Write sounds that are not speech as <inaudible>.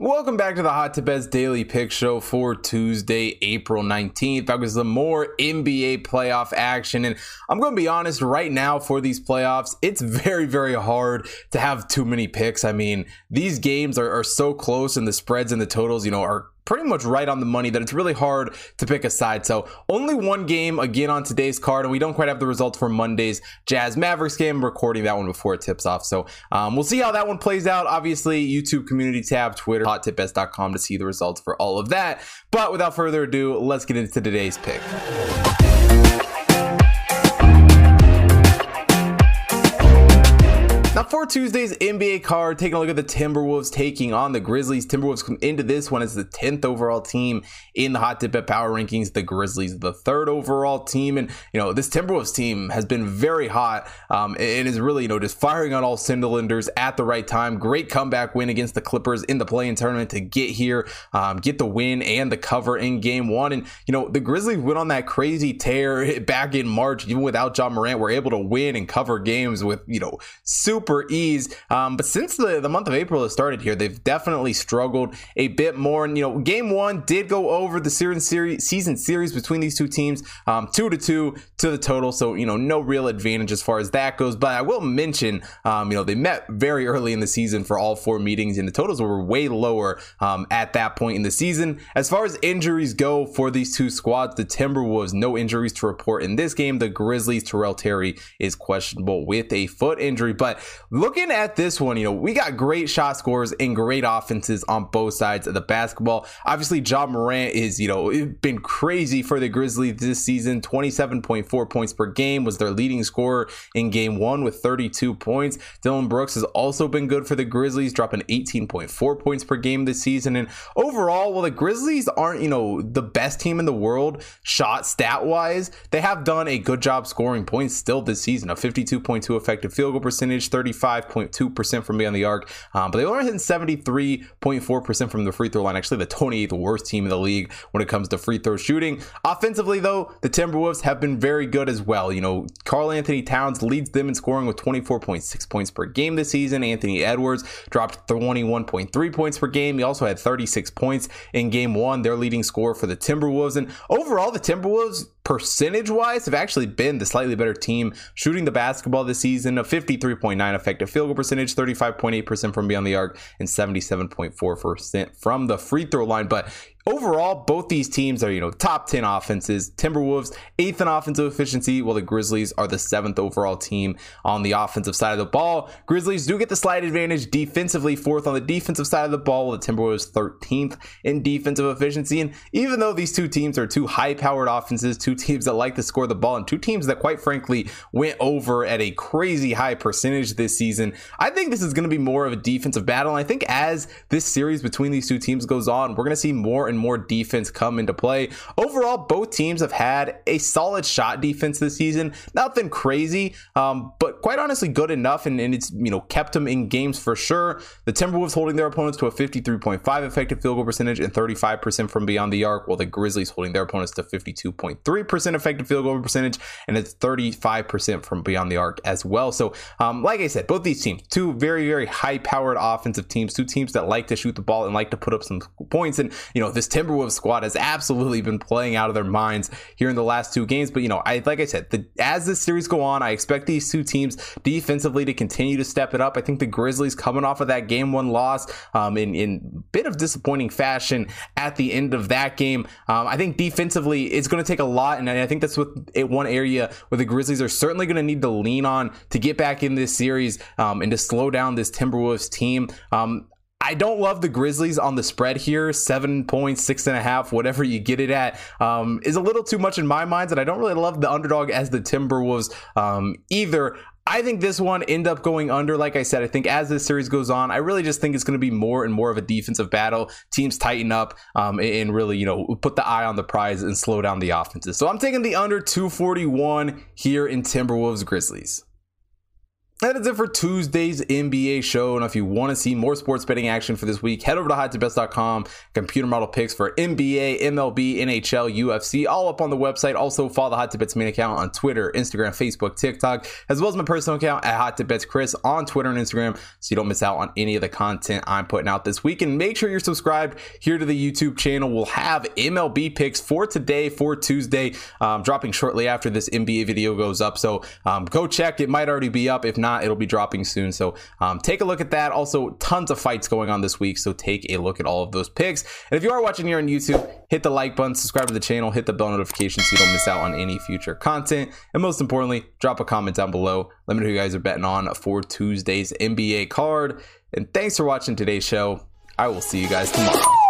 Welcome back to the Hot Tip Bets Daily Pick Show for Tuesday, April 19th. That was some more NBA playoff action. And I'm going to be honest, right now for these playoffs, it's very, very hard to have too many picks. I mean, these games are, are so close and the spreads and the totals, you know, are pretty much right on the money that it's really hard to pick a side. So only one game again on today's card, and we don't quite have the results for Monday's Jazz Mavericks game. Recording that one before it tips off. So um, we'll see how that one plays out. Obviously, YouTube community tab, Twitter, hottipbets.com to see the results for all of that. But without further ado, let's get into today's pick. For Tuesday's NBA card, taking a look at the Timberwolves taking on the Grizzlies. Timberwolves come into this one as the 10th overall team in the Hot Tip Bet Power Rankings. The Grizzlies, the third overall team. And, you know, this Timberwolves team has been very hot um, and is really, you know, just firing on all cylinders at the right time. Great comeback win against the Clippers in the play-in tournament to get here, um, get the win and the cover in game one. And, you know, the Grizzlies went on that crazy tear <laughs> back in March, even without Ja Morant, were able to win and cover games with, you know, super ease. Um, but since the, the month of April has started here, they've definitely struggled a bit more. And, you know, game one did go over the series, season series between these two teams, um, two to two to the total. So, you know, no real advantage as far as that goes. But I will mention, um, you know, they met very early in the season for all four meetings, and the totals were way lower um, at that point in the season. As far as injuries go for these two squads, the Timberwolves, no injuries to report in this game. The Grizzlies, Terrell Terry is questionable with a foot injury. But looking at this one, you know, we got great shot scores and great offenses on both sides of the basketball. Obviously, Ja Morant is, you know, been crazy for the Grizzlies this season. 27.4 points per game was their leading scorer in game one with 32 points. Dillon Brooks has also been good for the Grizzlies, dropping 18.4 points per game this season. And overall, while the Grizzlies aren't, you know, the best team in the world shot stat wise, they have done a good job scoring points still this season. A 52.2 effective field goal percentage, 35.2% from beyond the arc, um, but they only hit 73.4% from the free throw line. Actually, the 28th worst team in the league when it comes to free throw shooting. Offensively, though, the Timberwolves have been very good as well. You know, Karl-Anthony Towns leads them in scoring with 24.6 points per game this season. Anthony Edwards dropped 21.3 points per game. He also had 36 points in game one, their leading score for the Timberwolves. And overall, the Timberwolves percentage wise have actually been the slightly better team shooting the basketball this season. A 53.9 effective field goal percentage, 35.8% from beyond the arc, and 77.4% from the free throw line. But overall, both these teams are, you know, top 10 offenses. Timberwolves, eighth in offensive efficiency, while the Grizzlies are the seventh overall team on the offensive side of the ball. Grizzlies do get the slight advantage defensively, fourth on the defensive side of the ball, while the Timberwolves 13th in defensive efficiency. And even though these two teams are two high powered offenses, two teams that like to score the ball, and two teams that, quite frankly, went over at a crazy high percentage this season, I think this is going to be more of a defensive battle. And I think as this series between these two teams goes on, we're going to see more and more defense come into play. Overall, both teams have had a solid shot defense this season. Nothing crazy, um, but quite honestly, good enough, and, and, it's you know kept them in games for sure. The Timberwolves holding their opponents to a 53.5 effective field goal percentage and 35% from beyond the arc, while the Grizzlies holding their opponents to 52.3% effective field goal percentage and it's 35% from beyond the arc as well. So, um, like I said, both these teams, two very very high powered offensive teams, two teams that like to shoot the ball and like to put up some points, and you know this this Timberwolves squad has absolutely been playing out of their minds here in the last two games. But you know, I like I said, the, as this series go on, I expect these two teams defensively to continue to step it up. I think the Grizzlies coming off of that game one loss um, in in bit of disappointing fashion at the end of that game. Um, I think defensively it's going to take a lot, and I think that's what one area where the Grizzlies are certainly going to need to lean on to get back in this series um, and to slow down this Timberwolves team. Um, I don't love the Grizzlies on the spread here. Seven points, six and a half, whatever you get it at, um, is a little too much in my mind. And I don't really love the underdog as the Timberwolves um, either. I think this one end up going under. Like I said, I think as this series goes on, I really just think it's going to be more and more of a defensive battle. Teams tighten up um, and really, you know, put the eye on the prize and slow down the offenses. So I'm taking the under 241 here in Timberwolves Grizzlies. That is it for Tuesday's NBA show. And if you want to see more sports betting action for this week, head over to hottipbets.com. Computer model picks for NBA, MLB, NHL, UFC, all up on the website. Also, follow the Hot Tip Bets main account on Twitter, Instagram, Facebook, TikTok, as well as my personal account at Hot Tip Bets Chris on Twitter and Instagram, so you don't miss out on any of the content I'm putting out this week. And make sure you're subscribed here to the YouTube channel. We'll have MLB picks for today, for Tuesday, um, dropping shortly after this NBA video goes up. So um, go check. It might already be up. If not, it'll be dropping soon. So um, take a look at that. Also, tons of fights going on this week. So take a look at all of those picks. And if you are watching here on YouTube, hit the like button, subscribe to the channel, hit the bell notification so you don't miss out on any future content. And most importantly, drop a comment down below. Let me know who you guys are betting on for Tuesday's NBA card. And thanks for watching today's show. I will see you guys tomorrow.